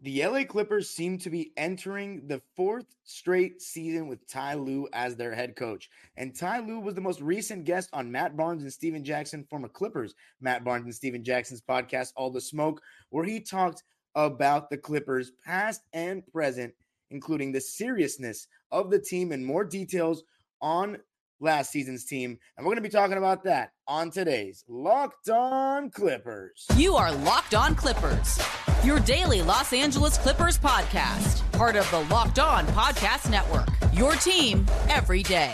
The LA Clippers seem to be entering the fourth straight season with Ty Lue as their head coach. And Ty Lue was the most recent guest on Matt Barnes and Stephen Jackson, former Clippers, Matt Barnes and Stephen Jackson's podcast, All the Smoke, where he talked about the Clippers, past and present, including the seriousness of the team and more details on last season's team. And we're going to be talking about that on today's Locked On Clippers. You are Locked On Clippers, your daily Los Angeles Clippers podcast, part of the Locked On Podcast Network. Your team every day.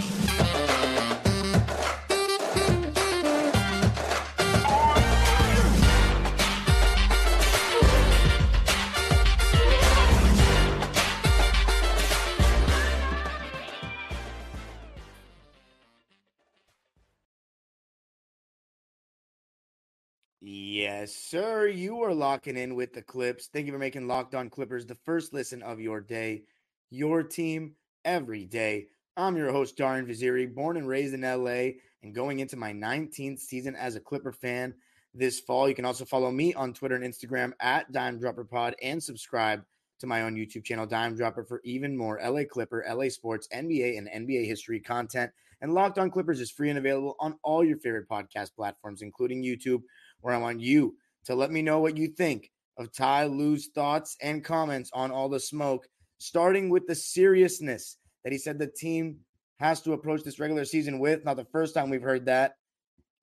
Yes, sir. You are locking in with the Clips. Thank you for making Locked On Clippers the first listen of your day, your team every day. I'm your host, Darian Vaziri, born and raised in LA and going into my 19th season as a Clipper fan this fall. You can also follow me on Twitter and Instagram at Dime Dropper Pod and subscribe to my own YouTube channel, Dime Dropper, for even more LA Clipper, LA Sports, NBA, and NBA history content. And Locked On Clippers is free and available on all your favorite podcast platforms, including YouTube where I want you to let me know what you think of Ty Lue's thoughts and comments on all the smoke, starting with the seriousness that he said the team has to approach this regular season with. Not the first time we've heard that.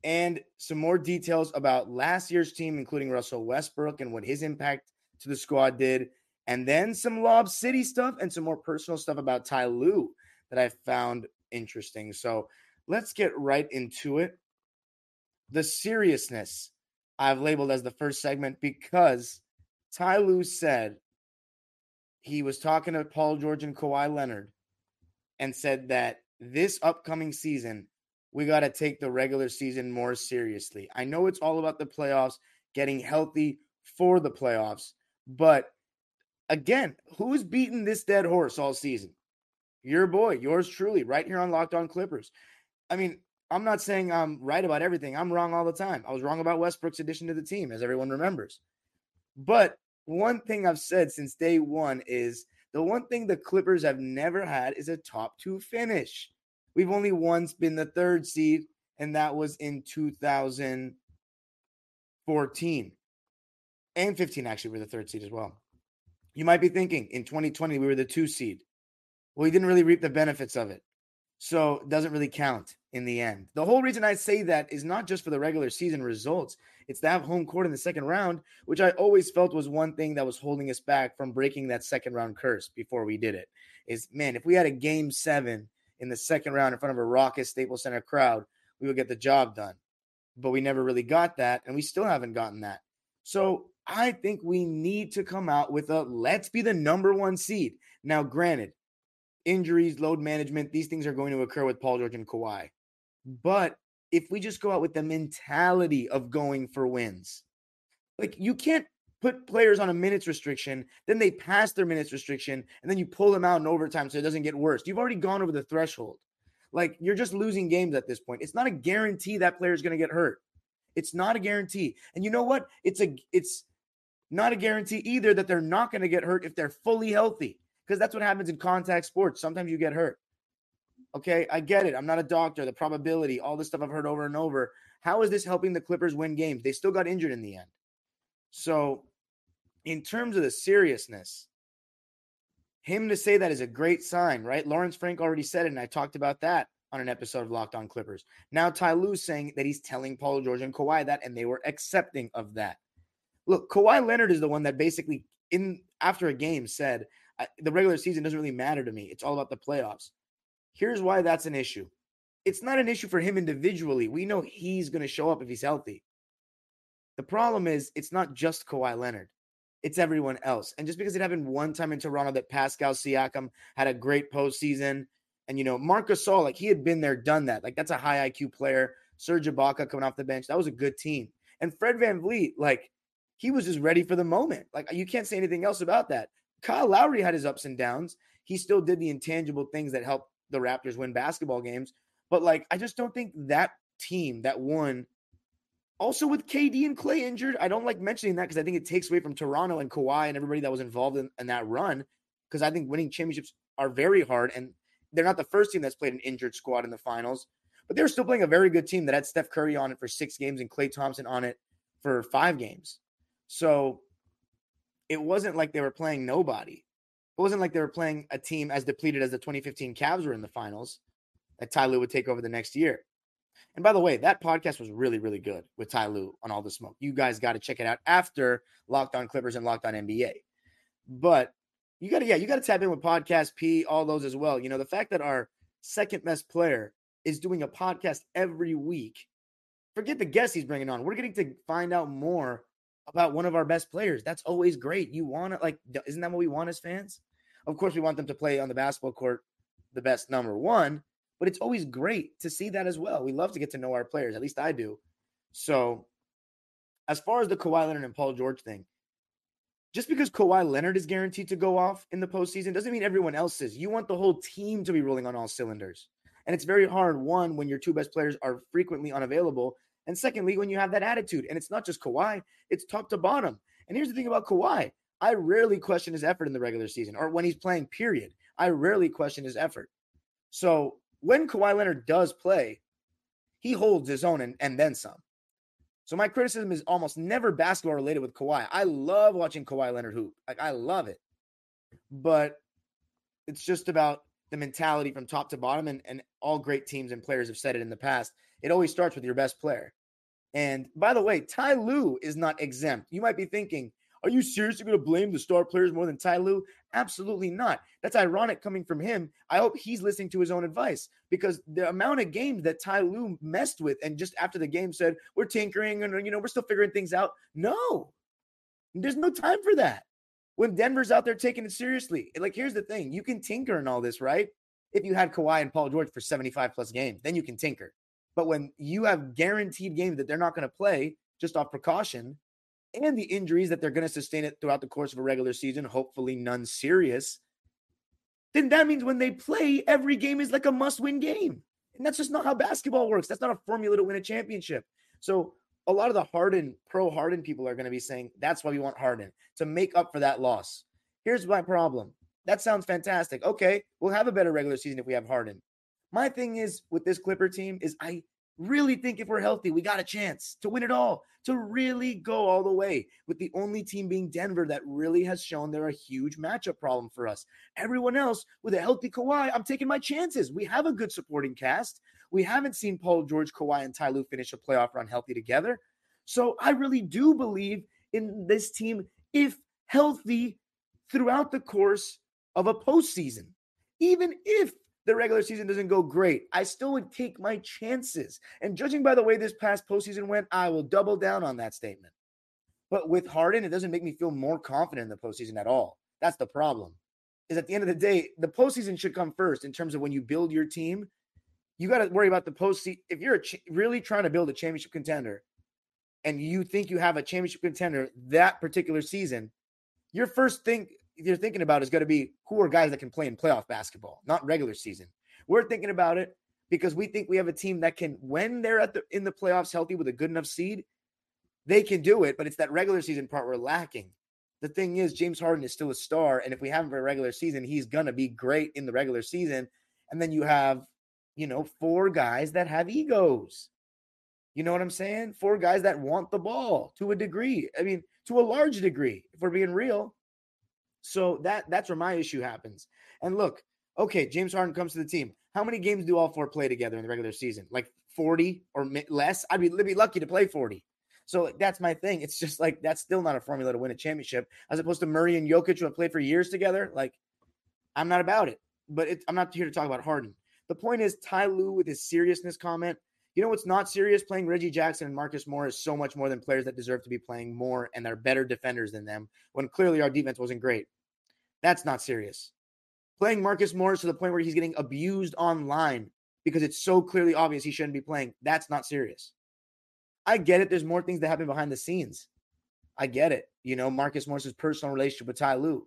And some more details about last year's team, including Russell Westbrook and what his impact to the squad did. And then some Lob City stuff and some more personal stuff about Ty Lue that I found interesting. So let's get right into it. The seriousness I've labeled as the first segment because Ty Lue said he was talking to Paul George and Kawhi Leonard and said that this upcoming season, we got to take the regular season more seriously. I know it's all about the playoffs, getting healthy for the playoffs, but again, who's beaten this dead horse all season? Your boy, yours truly, right here on Locked On Clippers. I mean, I'm not saying I'm right about everything. I'm wrong all the time. I was wrong about Westbrook's addition to the team, as everyone remembers. But one thing I've said since day one is the one thing the Clippers have never had is a top two finish. We've only once been the third seed, and that was in 2014 and 15. Actually, we we're the third seed as well. You might be thinking in 2020 we were the two seed. Well, we didn't really reap the benefits of it. So it doesn't really count in the end. The whole reason I say that is not just for the regular season results, it's to have home court in the second round, which I always felt was one thing that was holding us back from breaking that second round curse before we did it. Is man, if we had a game seven in the second round in front of a raucous Staples Center crowd, we would get the job done. But we never really got that, and we still haven't gotten that. So I think we need to come out with a let's be the number one seed. Now, granted, injuries, load management, these things are going to occur with Paul George and Kawhi. But if we just go out with the mentality of going for wins, like you can't put players on a minutes restriction, then they pass their minutes restriction, and then you pull them out in overtime so it doesn't get worse. You've already gone over the threshold. Like you're just losing games at this point. It's not a guarantee that player is going to get hurt. It's not a guarantee. And you know what? It's a it's not a guarantee either that they're not going to get hurt if they're fully healthy because that's what happens in contact sports. Sometimes you get hurt. Okay, I get it. I'm not a doctor. The probability, all this stuff I've heard over and over. How is this helping the Clippers win games? They still got injured in the end. So, in terms of the seriousness, him to say that is a great sign, right? Lawrence Frank already said it, and I talked about that on an episode of Locked On Clippers. Now Ty Lue saying that he's telling Paul George and Kawhi that, and they were accepting of that. Look, Kawhi Leonard is the one that basically in after a game said, the regular season doesn't really matter to me. It's all about the playoffs. Here's why that's an issue. It's not an issue for him individually. We know he's going to show up if he's healthy. The problem is, it's not just Kawhi Leonard, it's everyone else. And just because it happened one time in Toronto that Pascal Siakam had a great postseason, and you know, Marcus Gasol, like he had been there, done that. Like that's a high IQ player. Serge Ibaka coming off the bench, that was a good team. And Fred VanVleet, like he was just ready for the moment. Like you can't say anything else about that. Kyle Lowry had his ups and downs. He still did the intangible things that helped the Raptors win basketball games. But like, I just don't think that team that won Also, with KD and Klay injured, I don't like mentioning that because I think it takes away from Toronto and Kawhi and everybody that was involved in, in that run. Because I think winning championships are very hard, and they're not the first team that's played an injured squad in the finals, but they're still playing a very good team that had Steph Curry on it for six games and Klay Thompson on it for five games. So it wasn't like they were playing nobody. It wasn't like they were playing a team as depleted as the 2015 Cavs were in the finals that Ty Lue would take over the next year. And by the way, that podcast was really, really good with Ty Lue on all the smoke. You guys got to check it out after Locked On Clippers and Locked On NBA. But you got to, yeah, you got to tap in with Podcast P, all those as well. You know, the fact that our second best player is doing a podcast every week. Forget the guests he's bringing on. We're getting to find out more about one of our best players. That's always great. You want to, like, isn't that what we want as fans? Of course, we want them to play on the basketball court the best number one, but it's always great to see that as well. We love to get to know our players. At least I do. So, as far as the Kawhi Leonard and Paul George thing, just because Kawhi Leonard is guaranteed to go off in the postseason doesn't mean everyone else is. You want the whole team to be rolling on all cylinders. And it's very hard, one, when your two best players are frequently unavailable. And secondly, when you have that attitude. And it's not just Kawhi, it's top to bottom. And here's the thing about Kawhi I rarely question his effort in the regular season or when he's playing, period. I rarely question his effort. So when Kawhi Leonard does play, he holds his own and, and then some. So my criticism is almost never basketball related with Kawhi. I love watching Kawhi Leonard hoop. Like I love it. But it's just about the mentality from top to bottom and, and all great teams and players have said it in the past. It always starts with your best player. And by the way, Ty Lue is not exempt. You might be thinking, are you seriously going to blame the star players more than Ty Lue? Absolutely not. That's ironic coming from him. I hope he's listening to his own advice because the amount of games that Ty Lue messed with and just after the game said, we're tinkering and, you know, we're still figuring things out. No, there's no time for that. When Denver's out there taking it seriously, like, here's the thing you can tinker and all this, right? If you had Kawhi and Paul George for 75 plus games, then you can tinker. But when you have guaranteed games that they're not going to play just off precaution, and the injuries that they're going to sustain it throughout the course of a regular season, hopefully none serious, then that means when they play, every game is like a must win game. And that's just not how basketball works. That's not a formula to win a championship. So a lot of the Harden, pro Harden people are going to be saying that's why we want Harden to make up for that loss. Here's my problem. That sounds fantastic. Okay, we'll have a better regular season if we have Harden. My thing is with this Clipper team is I really think if we're healthy, we got a chance to win it all, to really go all the way, with the only team being Denver that really has shown they're a huge matchup problem for us. Everyone else with a healthy Kawhi, I'm taking my chances. We have a good supporting cast. We haven't seen Paul George, Kawhi, and Ty Lue finish a playoff run healthy together. So I really do believe in this team if healthy throughout the course of a postseason. Even if the regular season doesn't go great, I still would take my chances. And judging by the way this past postseason went, I will double down on that statement. But with Harden, it doesn't make me feel more confident in the postseason at all. That's the problem. Is at the end of the day, the postseason should come first in terms of when you build your team. You got to worry about the postseason. If you're ch- really trying to build a championship contender, and you think you have a championship contender that particular season, your first thing you're thinking about is going to be who are guys that can play in playoff basketball, not regular season. We're thinking about it because we think we have a team that can, when they're at the in the playoffs healthy with a good enough seed, they can do it. But it's that regular season part we're lacking. The thing is, James Harden is still a star, and if we have him for a regular season, he's gonna be great in the regular season. And then you have, you know, four guys that have egos. You know what I'm saying? Four guys that want the ball to a degree. I mean, to a large degree, if we're being real. So that that's where my issue happens. And look, okay, James Harden comes to the team. How many games do all four play together in the regular season? Like 40 or less? I'd be, be lucky to play 40. So that's my thing. It's just like that's still not a formula to win a championship, as opposed to Murray and Jokic who have played for years together. Like, I'm not about it. But it, I'm not here to talk about Harden. The point is, Ty Lue with his seriousness comment. You know what's not serious? Playing Reggie Jackson and Marcus Morris so much more than players that deserve to be playing more and are better defenders than them. When clearly our defense wasn't great. That's not serious. Playing Marcus Morris to the point where he's getting abused online because it's so clearly obvious he shouldn't be playing. That's not serious. I get it. There's more things that happen behind the scenes. I get it. You know, Marcus Morris's personal relationship with Ty Lue.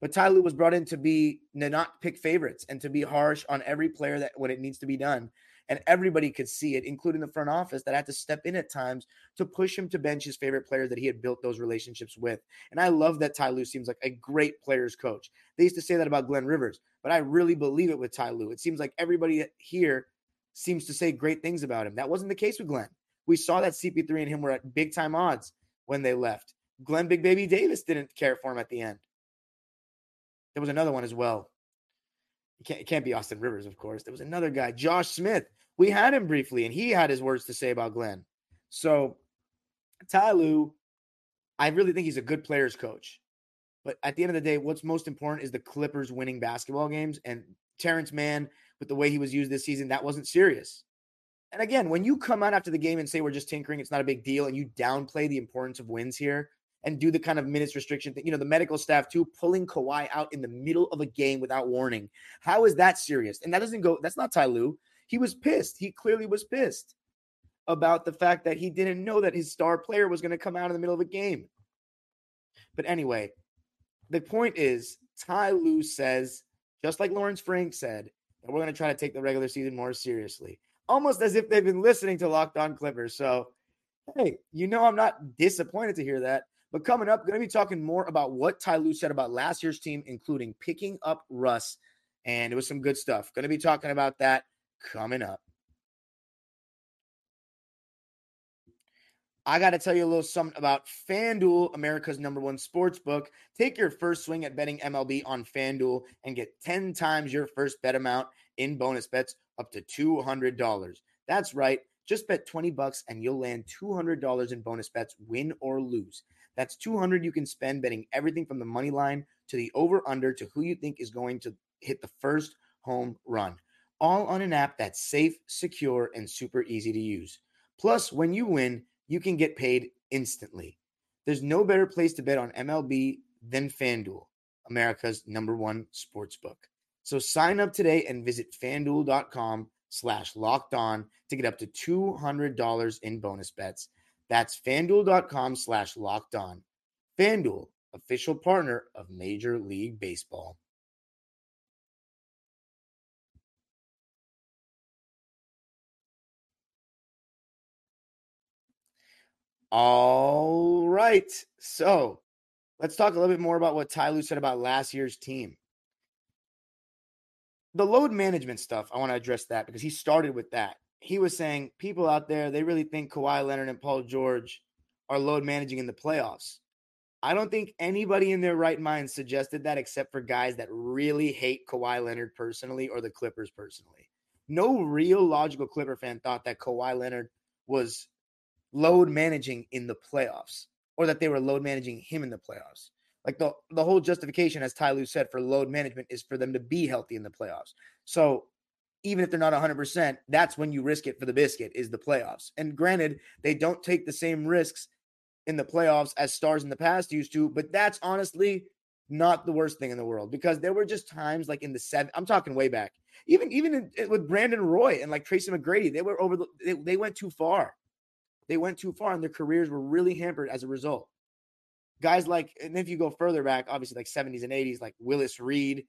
But Ty Lue was brought in to be to not pick favorites and to be harsh on every player that when it needs to be done. And everybody could see it, including the front office that had to step in at times to push him to bench his favorite players that he had built those relationships with. And I love that Ty Lue seems like a great players coach. They used to say that about Glenn Rivers, but I really believe it with Ty Lue. It seems like everybody here seems to say great things about him. That wasn't the case with Glenn. We saw that CP3 and him were at big time odds when they left. Glen Big Baby Davis didn't care for him at the end. There was another one as well. It can't, it can't be Austin Rivers, of course. There was another guy, Josh Smith. We had him briefly, and he had his words to say about Glenn. So, Ty Lue, I really think he's a good players coach. But at the end of the day, what's most important is the Clippers winning basketball games. And Terance Mann, with the way he was used this season, that wasn't serious. And again, when you come out after the game and say we're just tinkering, it's not a big deal, and you downplay the importance of wins here, and do the kind of minutes restriction thing. You know, the medical staff too, pulling Kawhi out in the middle of a game without warning. How is that serious? And that doesn't go, that's not Ty Lue. He was pissed. He clearly was pissed about the fact that he didn't know that his star player was going to come out in the middle of a game. But anyway, the point is, Ty Lue says, just like Lawrence Frank said, that we're going to try to take the regular season more seriously, almost as if they've been listening to Locked On Clippers. So, hey, you know, I'm not disappointed to hear that. But coming up, going to be talking more about what Ty Lue said about last year's team, including picking up Russ. And it was some good stuff. Going to be talking about that coming up. I got to tell you a little something about FanDuel, America's number one sports book. Take your first swing at betting MLB on FanDuel and get 10 times your first bet amount in bonus bets up to $200. That's right. Just bet 20 bucks and you'll land $200 in bonus bets, win or lose. That's 200 you can spend betting everything from the money line to the over under to who you think is going to hit the first home run. All on an app that's safe, secure, and super easy to use. Plus, when you win, you can get paid instantly. There's no better place to bet on MLB than FanDuel, America's number one sports book. So sign up today and visit fanduel.com slash locked on to get up to $200 in bonus bets. That's fanduel.com slash locked on. Fanduel, official partner of Major League Baseball. All right. So let's talk a little bit more about what Ty Lue said about last year's team. The load management stuff, I want to address that because he started with that he was saying people out there they really think Kawhi Leonard and Paul George are load managing in the playoffs. I don't think anybody in their right mind suggested that except for guys that really hate Kawhi Leonard personally or the Clippers personally. No real logical Clipper fan thought that Kawhi Leonard was load managing in the playoffs or that they were load managing him in the playoffs. Like the the whole justification, as Ty Lue said, for load management is for them to be healthy in the playoffs. So even if they're not 100%, that's when you risk it for the biscuit is the playoffs. And granted, they don't take the same risks in the playoffs as stars in the past used to, but that's honestly not the worst thing in the world because there were just times like in the seven, I'm talking way back, even even in, eh, with Brandon Roy and like Tracy McGrady, they were over the, they, they went too far. They went too far and their careers were really hampered as a result. Guys like, and if you go further back, obviously like 70s and 80s, like Willis Reed,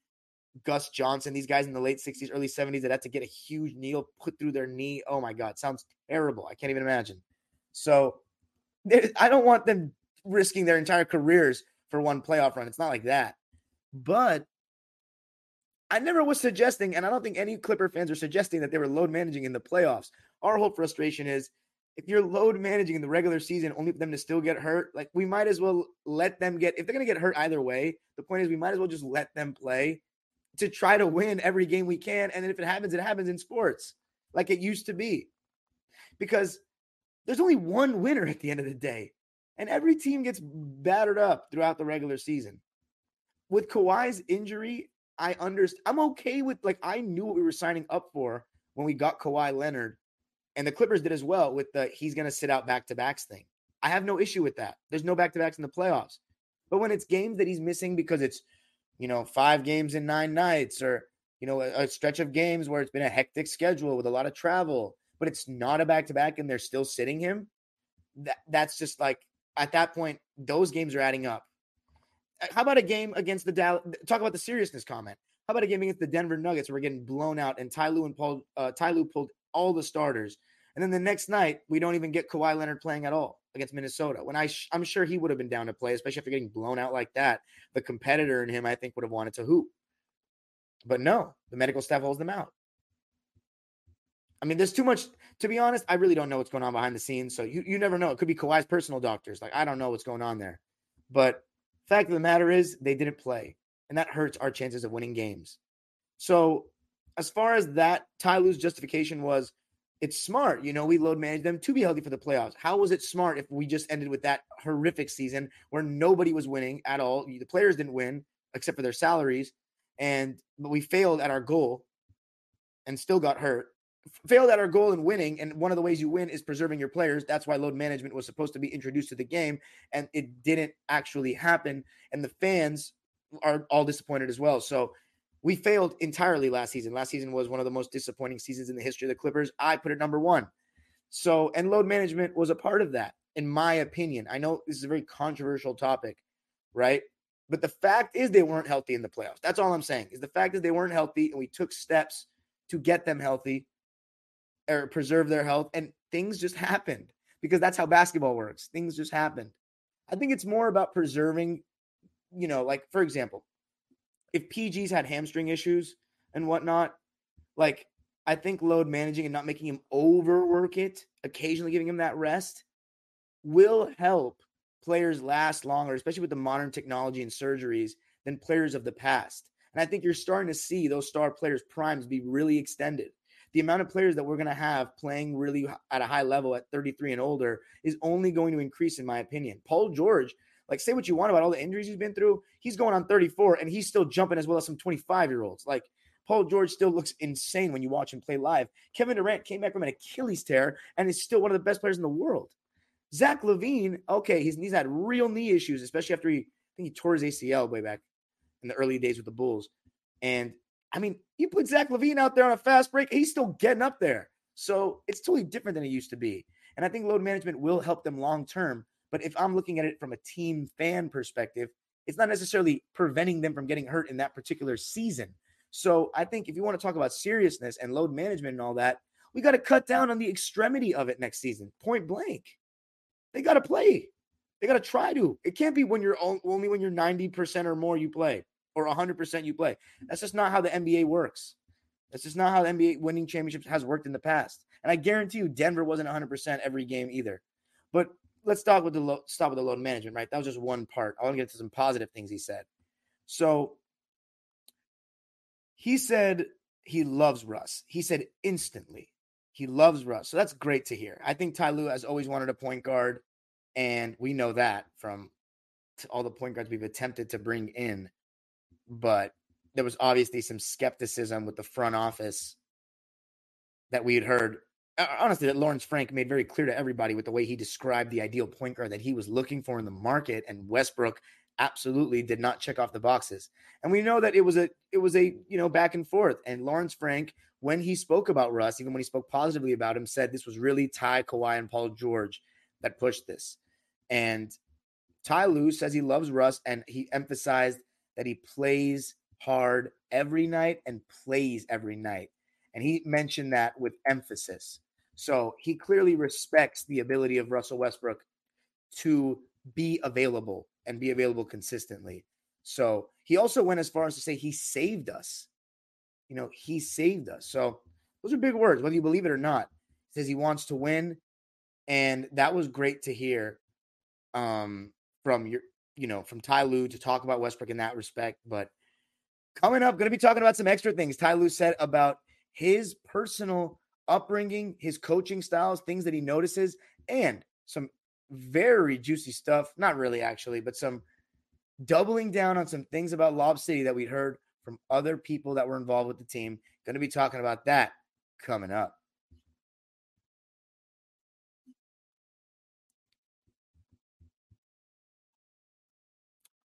Gus Johnson, these guys in the late 60s, early 70s that had to get a huge needle put through their knee. Oh my God, sounds terrible. I can't even imagine. So I don't want them risking their entire careers for one playoff run. It's not like that. But I never was suggesting, and I don't think any Clipper fans are suggesting that they were load managing in the playoffs. Our whole frustration is if you're load managing in the regular season only for them to still get hurt, like we might as well let them get, if they're going to get hurt either way, the point is we might as well just let them play to try to win every game we can. And then if it happens, it happens in sports like it used to be. Because there's only one winner at the end of the day. And every team gets battered up throughout the regular season. With Kawhi's injury, I understand. I'm okay with like I knew what we were signing up for when we got Kawhi Leonard, and the Clippers did as well with the he's going to sit out back to backs thing. I have no issue with that. There's no back to backs in the playoffs. But when it's games that he's missing because it's you know, five games in nine nights or, you know, a, a stretch of games where it's been a hectic schedule with a lot of travel, but it's not a back to back and they're still sitting him. That that's just like at that point, those games are adding up. Uh, how about a game against the Dallas? Talk about the seriousness comment. How about a game against the Denver Nuggets where we're getting blown out and Ty Lue and Paul uh, Ty Lue pulled all the starters. And then the next night, we don't even get Kawhi Leonard playing at all against Minnesota. When I, sh- I'm sure he would have been down to play, especially after getting blown out like that. The competitor in him, I think, would have wanted to hoop. But no, the medical staff holds them out. I mean, there's too much. To be honest, I really don't know what's going on behind the scenes. So you, you never know. It could be Kawhi's personal doctors. Like I don't know what's going on there. But fact of the matter is, they didn't play, and that hurts our chances of winning games. So as far as that, Ty Lue's justification was, it's smart. You know, we load manage them to be healthy for the playoffs. How was it smart if we just ended with that horrific season where nobody was winning at all? The players didn't win except for their salaries, and but we failed at our goal and still got hurt failed at our goal in winning. And one of the ways you win is preserving your players. That's why load management was supposed to be introduced to the game, and it didn't actually happen. And the fans are all disappointed as well. So we failed entirely last season. Last season was one of the most disappointing seasons in the history of the Clippers. I put it number one. So, and load management was a part of that, in my opinion. I know this is a very controversial topic, right? But the fact is, they weren't healthy in the playoffs. That's all I'm saying. Is the fact is they weren't healthy, and we took steps to get them healthy or preserve their health. And things just happened because that's how basketball works. Things just happened. I think it's more about preserving, you know, like for example, if PG's had hamstring issues and whatnot, like I think load managing and not making him overwork it, occasionally giving him that rest, will help players last longer, especially with the modern technology and surgeries, than players of the past. And I think you're starting to see those star players' primes be really extended the amount of players that we're going to have playing really at a high level at 33 and older is only going to increase, in my opinion. Paul George, like, say what you want about all the injuries he's been through, he's going on 34 and he's still jumping as well as some 25 year olds. Like, Paul George still looks insane when you watch him play live. Kevin Durant came back from an Achilles tear and is still one of the best players in the world. Zach LaVine, okay, he's, he's had real knee issues, especially after he, I think he tore his ACL way back in the early days with the Bulls. And I mean, you put Zach LaVine out there on a fast break, he's still getting up there. So it's totally different than it used to be. And I think load management will help them long term. But if I'm looking at it from a team fan perspective, it's not necessarily preventing them from getting hurt in that particular season. So I think if you want to talk about seriousness and load management and all that, we got to cut down on the extremity of it next season, point blank. They got to play. They got to try to. It can't be when you're only when you're 90% or more you play or 100% you play. That's just not how the NBA works. That's just not how the NBA winning championships has worked in the past. And I guarantee you, Denver wasn't 100% every game either. But let's start with the low, stop with the load management, right? That was just one part. I want to get to some positive things he said. So he said he loves Russ. He said instantly he loves Russ. So that's great to hear. I think Ty Lue has always wanted a point guard, and we know that from all the point guards we've attempted to bring in but there was obviously some skepticism with the front office that we had heard. Uh, honestly, that Lawrence Frank made very clear to everybody with the way he described the ideal point guard that he was looking for in the market, and Westbrook absolutely did not check off the boxes. And we know that it was a it was a you know back and forth. And Lawrence Frank, when he spoke about Russ, even when he spoke positively about him, said this was really Ty, Kawhi, and Paul George that pushed this. And Ty Lue says he loves Russ, and he emphasized that he plays hard every night and plays every night. And he mentioned that with emphasis. So he clearly respects the ability of Russell Westbrook to be available and be available consistently. So he also went as far as to say he saved us. You know, he saved us. So those are big words, whether you believe it or not. He says he wants to win. And that was great to hear um, from your you know, from Ty Lue to talk about Westbrook in that respect. But coming up, going to be talking about some extra things Ty Lue said about his personal upbringing, his coaching styles, things that he notices, and some very juicy stuff. Not really, actually, but some doubling down on some things about Lob City that we heard from other people that were involved with the team. Going to be talking about that coming up.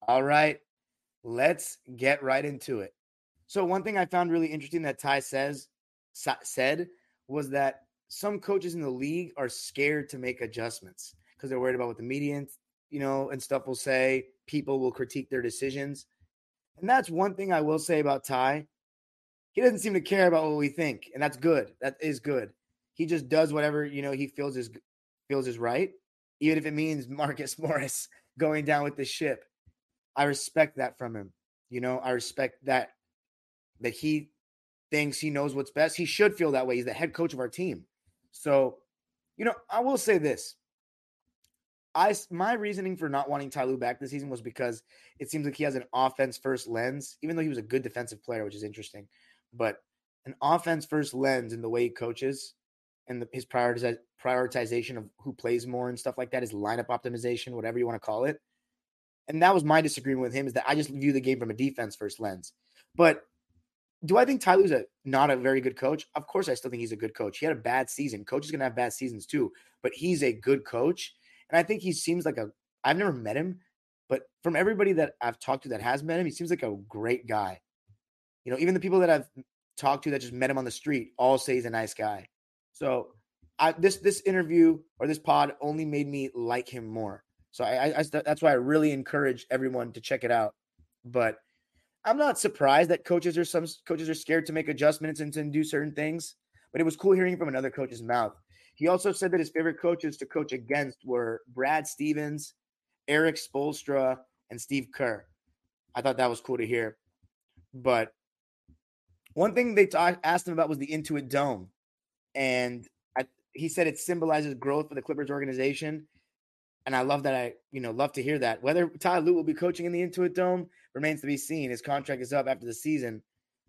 All right, let's get right into it. So one thing I found really interesting that Ty says said was that some coaches in the league are scared to make adjustments because they're worried about what the media, you know, and stuff will say. People will critique their decisions. And that's one thing I will say about Ty. He doesn't seem to care about what we think, and that's good. That is good. he just does whatever you know he feels is feels is right, even if it means Marcus Morris going down with the ship. I respect that from him. You know, I respect that that he thinks he knows what's best. He should feel that way. He's the head coach of our team. So, you know, I will say this. I my reasoning for not wanting Ty Lue back this season was because it seems like he has an offense first lens, even though he was a good defensive player, which is interesting. But an offense first lens in the way he coaches and the, his prioritiz- prioritization of who plays more and stuff like that, his lineup optimization, whatever you want to call it. And that was my disagreement with him is that I just view the game from a defense first lens. But do I think Ty Lue's a not a very good coach? Of course, I still think he's a good coach. He had a bad season. Coach is gonna have bad seasons too, but he's a good coach. And I think he seems like a I've never met him, but from everybody that I've talked to that has met him, he seems like a great guy. You know, even the people that I've talked to that just met him on the street all say he's a nice guy. So I, this this interview or this pod only made me like him more. So I, I, I that's why I really encourage everyone to check it out. But I'm not surprised that coaches are some coaches are scared to make adjustments and to do certain things. But it was cool hearing from another coach's mouth. He also said that his favorite coaches to coach against were Brad Stevens, Erik Spoelstra, and Steve Kerr. I thought that was cool to hear. But one thing they asked him about was the Intuit Dome, and I, he said it symbolizes growth for the Clippers organization. And I love that. I you know love to hear that. Whether Ty Lue will be coaching in the Intuit Dome remains to be seen. His contract is up after the season.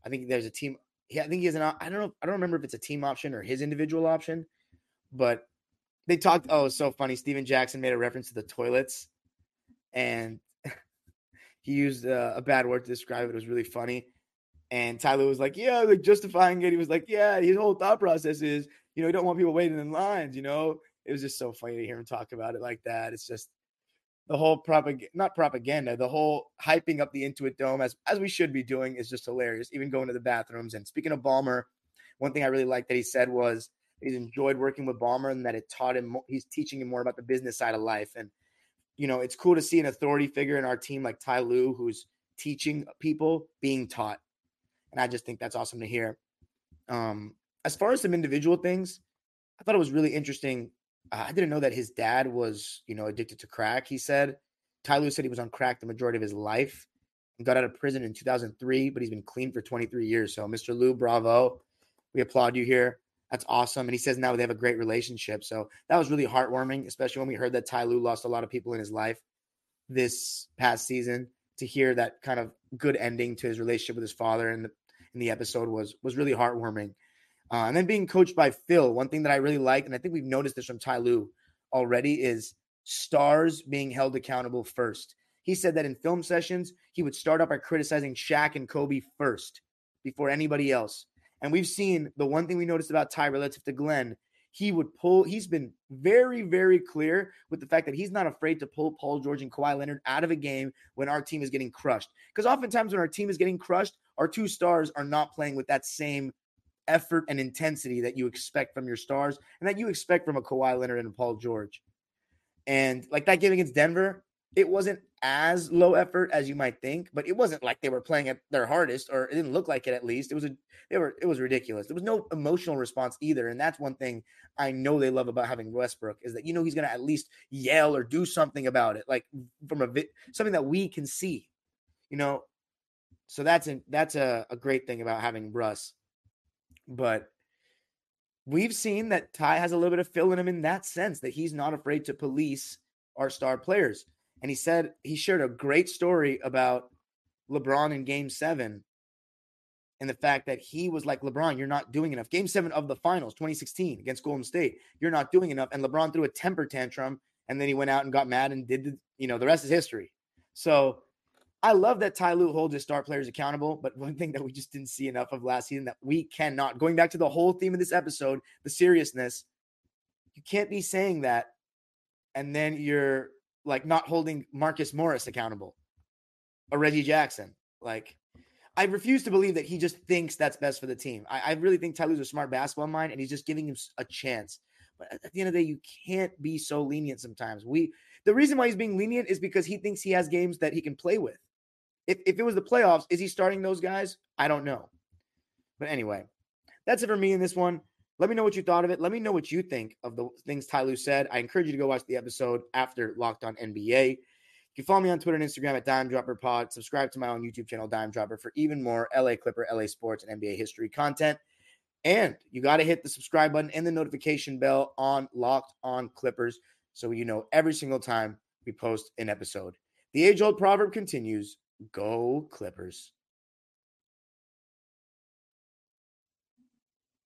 I think there's a team. Yeah, I think he has an. I don't know. I don't remember if it's a team option or his individual option, but they talked. Oh, so funny. Stephen Jackson made a reference to the toilets, and he used a bad word to describe it. It was really funny. And Ty Lue was like, "Yeah, like justifying it." He was like, "Yeah, his whole thought process is, you know, you don't want people waiting in lines. You know, it was just so funny to hear him talk about it like that. It's just the whole propaganda, not propaganda, the whole hyping up the Intuit Dome as as we should be doing is just hilarious. Even going to the bathrooms. And speaking of Ballmer, one thing I really liked that he said was he's enjoyed working with Ballmer and that it taught him. He's teaching him more about the business side of life. And you know, it's cool to see an authority figure in our team like Ty Lue, who's teaching people being taught. And I just think that's awesome to hear. Um, as far as some individual things, I thought it was really interesting Uh, I didn't know that his dad was, you know, addicted to crack. He said Ty Lue said he was on crack the majority of his life and got out of prison in 2003, but he's been clean for 23 years. So, Mr. Lue, bravo. We applaud you here. That's awesome. And he says now they have a great relationship. So, that was really heartwarming, especially when we heard that Ty Lue lost a lot of people in his life this past season. To hear that kind of good ending to his relationship with his father in the in the episode was was really heartwarming. Uh, and then being coached by Phil, one thing that I really like, and I think we've noticed this from Ty Lue already, is stars being held accountable first. He said that in film sessions, he would start up by criticizing Shaq and Kobe first before anybody else. And we've seen the one thing we noticed about Ty relative to Glenn, he would pull, he's been very, very clear with the fact that he's not afraid to pull Paul George and Kawhi Leonard out of a game when our team is getting crushed. Because oftentimes when our team is getting crushed, our two stars are not playing with that same effort and intensity that you expect from your stars and that you expect from a Kawhi Leonard and a Paul George. And like that game against Denver, it wasn't as low effort as you might think, but it wasn't like they were playing at their hardest, or it didn't look like it at least. It was a they were it was ridiculous. There was no emotional response either. And that's one thing I know they love about having Westbrook is that you know he's gonna at least yell or do something about it, like from a something that we can see, you know. So that's a that's a, a great thing about having Russ. But we've seen that Ty has a little bit of Phil in him in that sense that he's not afraid to police our star players. And he said he shared a great story about LeBron in game seven and the fact that he was like, LeBron, you're not doing enough. Game seven of the finals, 2016 against Golden State, you're not doing enough. And LeBron threw a temper tantrum and then he went out and got mad and did, the, you know, the rest is history. So I love that Ty Lue holds his star players accountable, but one thing that we just didn't see enough of last season that we cannot, going back to the whole theme of this episode, the seriousness, you can't be saying that and then you're like not holding Marcus Morris accountable or Reggie Jackson. Like, I refuse to believe that he just thinks that's best for the team. I, I really think Ty Lue's a smart basketball mind and he's just giving him a chance. But at the end of the day, you can't be so lenient sometimes. We the reason why he's being lenient is because he thinks he has games that he can play with. If, if it was the playoffs, is he starting those guys? I don't know. But anyway, that's it for me in this one. Let me know what you thought of it. Let me know what you think of the things Ty Lue said. I encourage you to go watch the episode after Locked On NBA. You can follow me on Twitter and Instagram at Dime Dropper Pod. Subscribe to my own YouTube channel, Dime Dropper, for even more LA Clipper, LA Sports, and NBA history content. And you got to hit the subscribe button and the notification bell on Locked On Clippers so you know every single time we post an episode. The age old proverb continues go Clippers.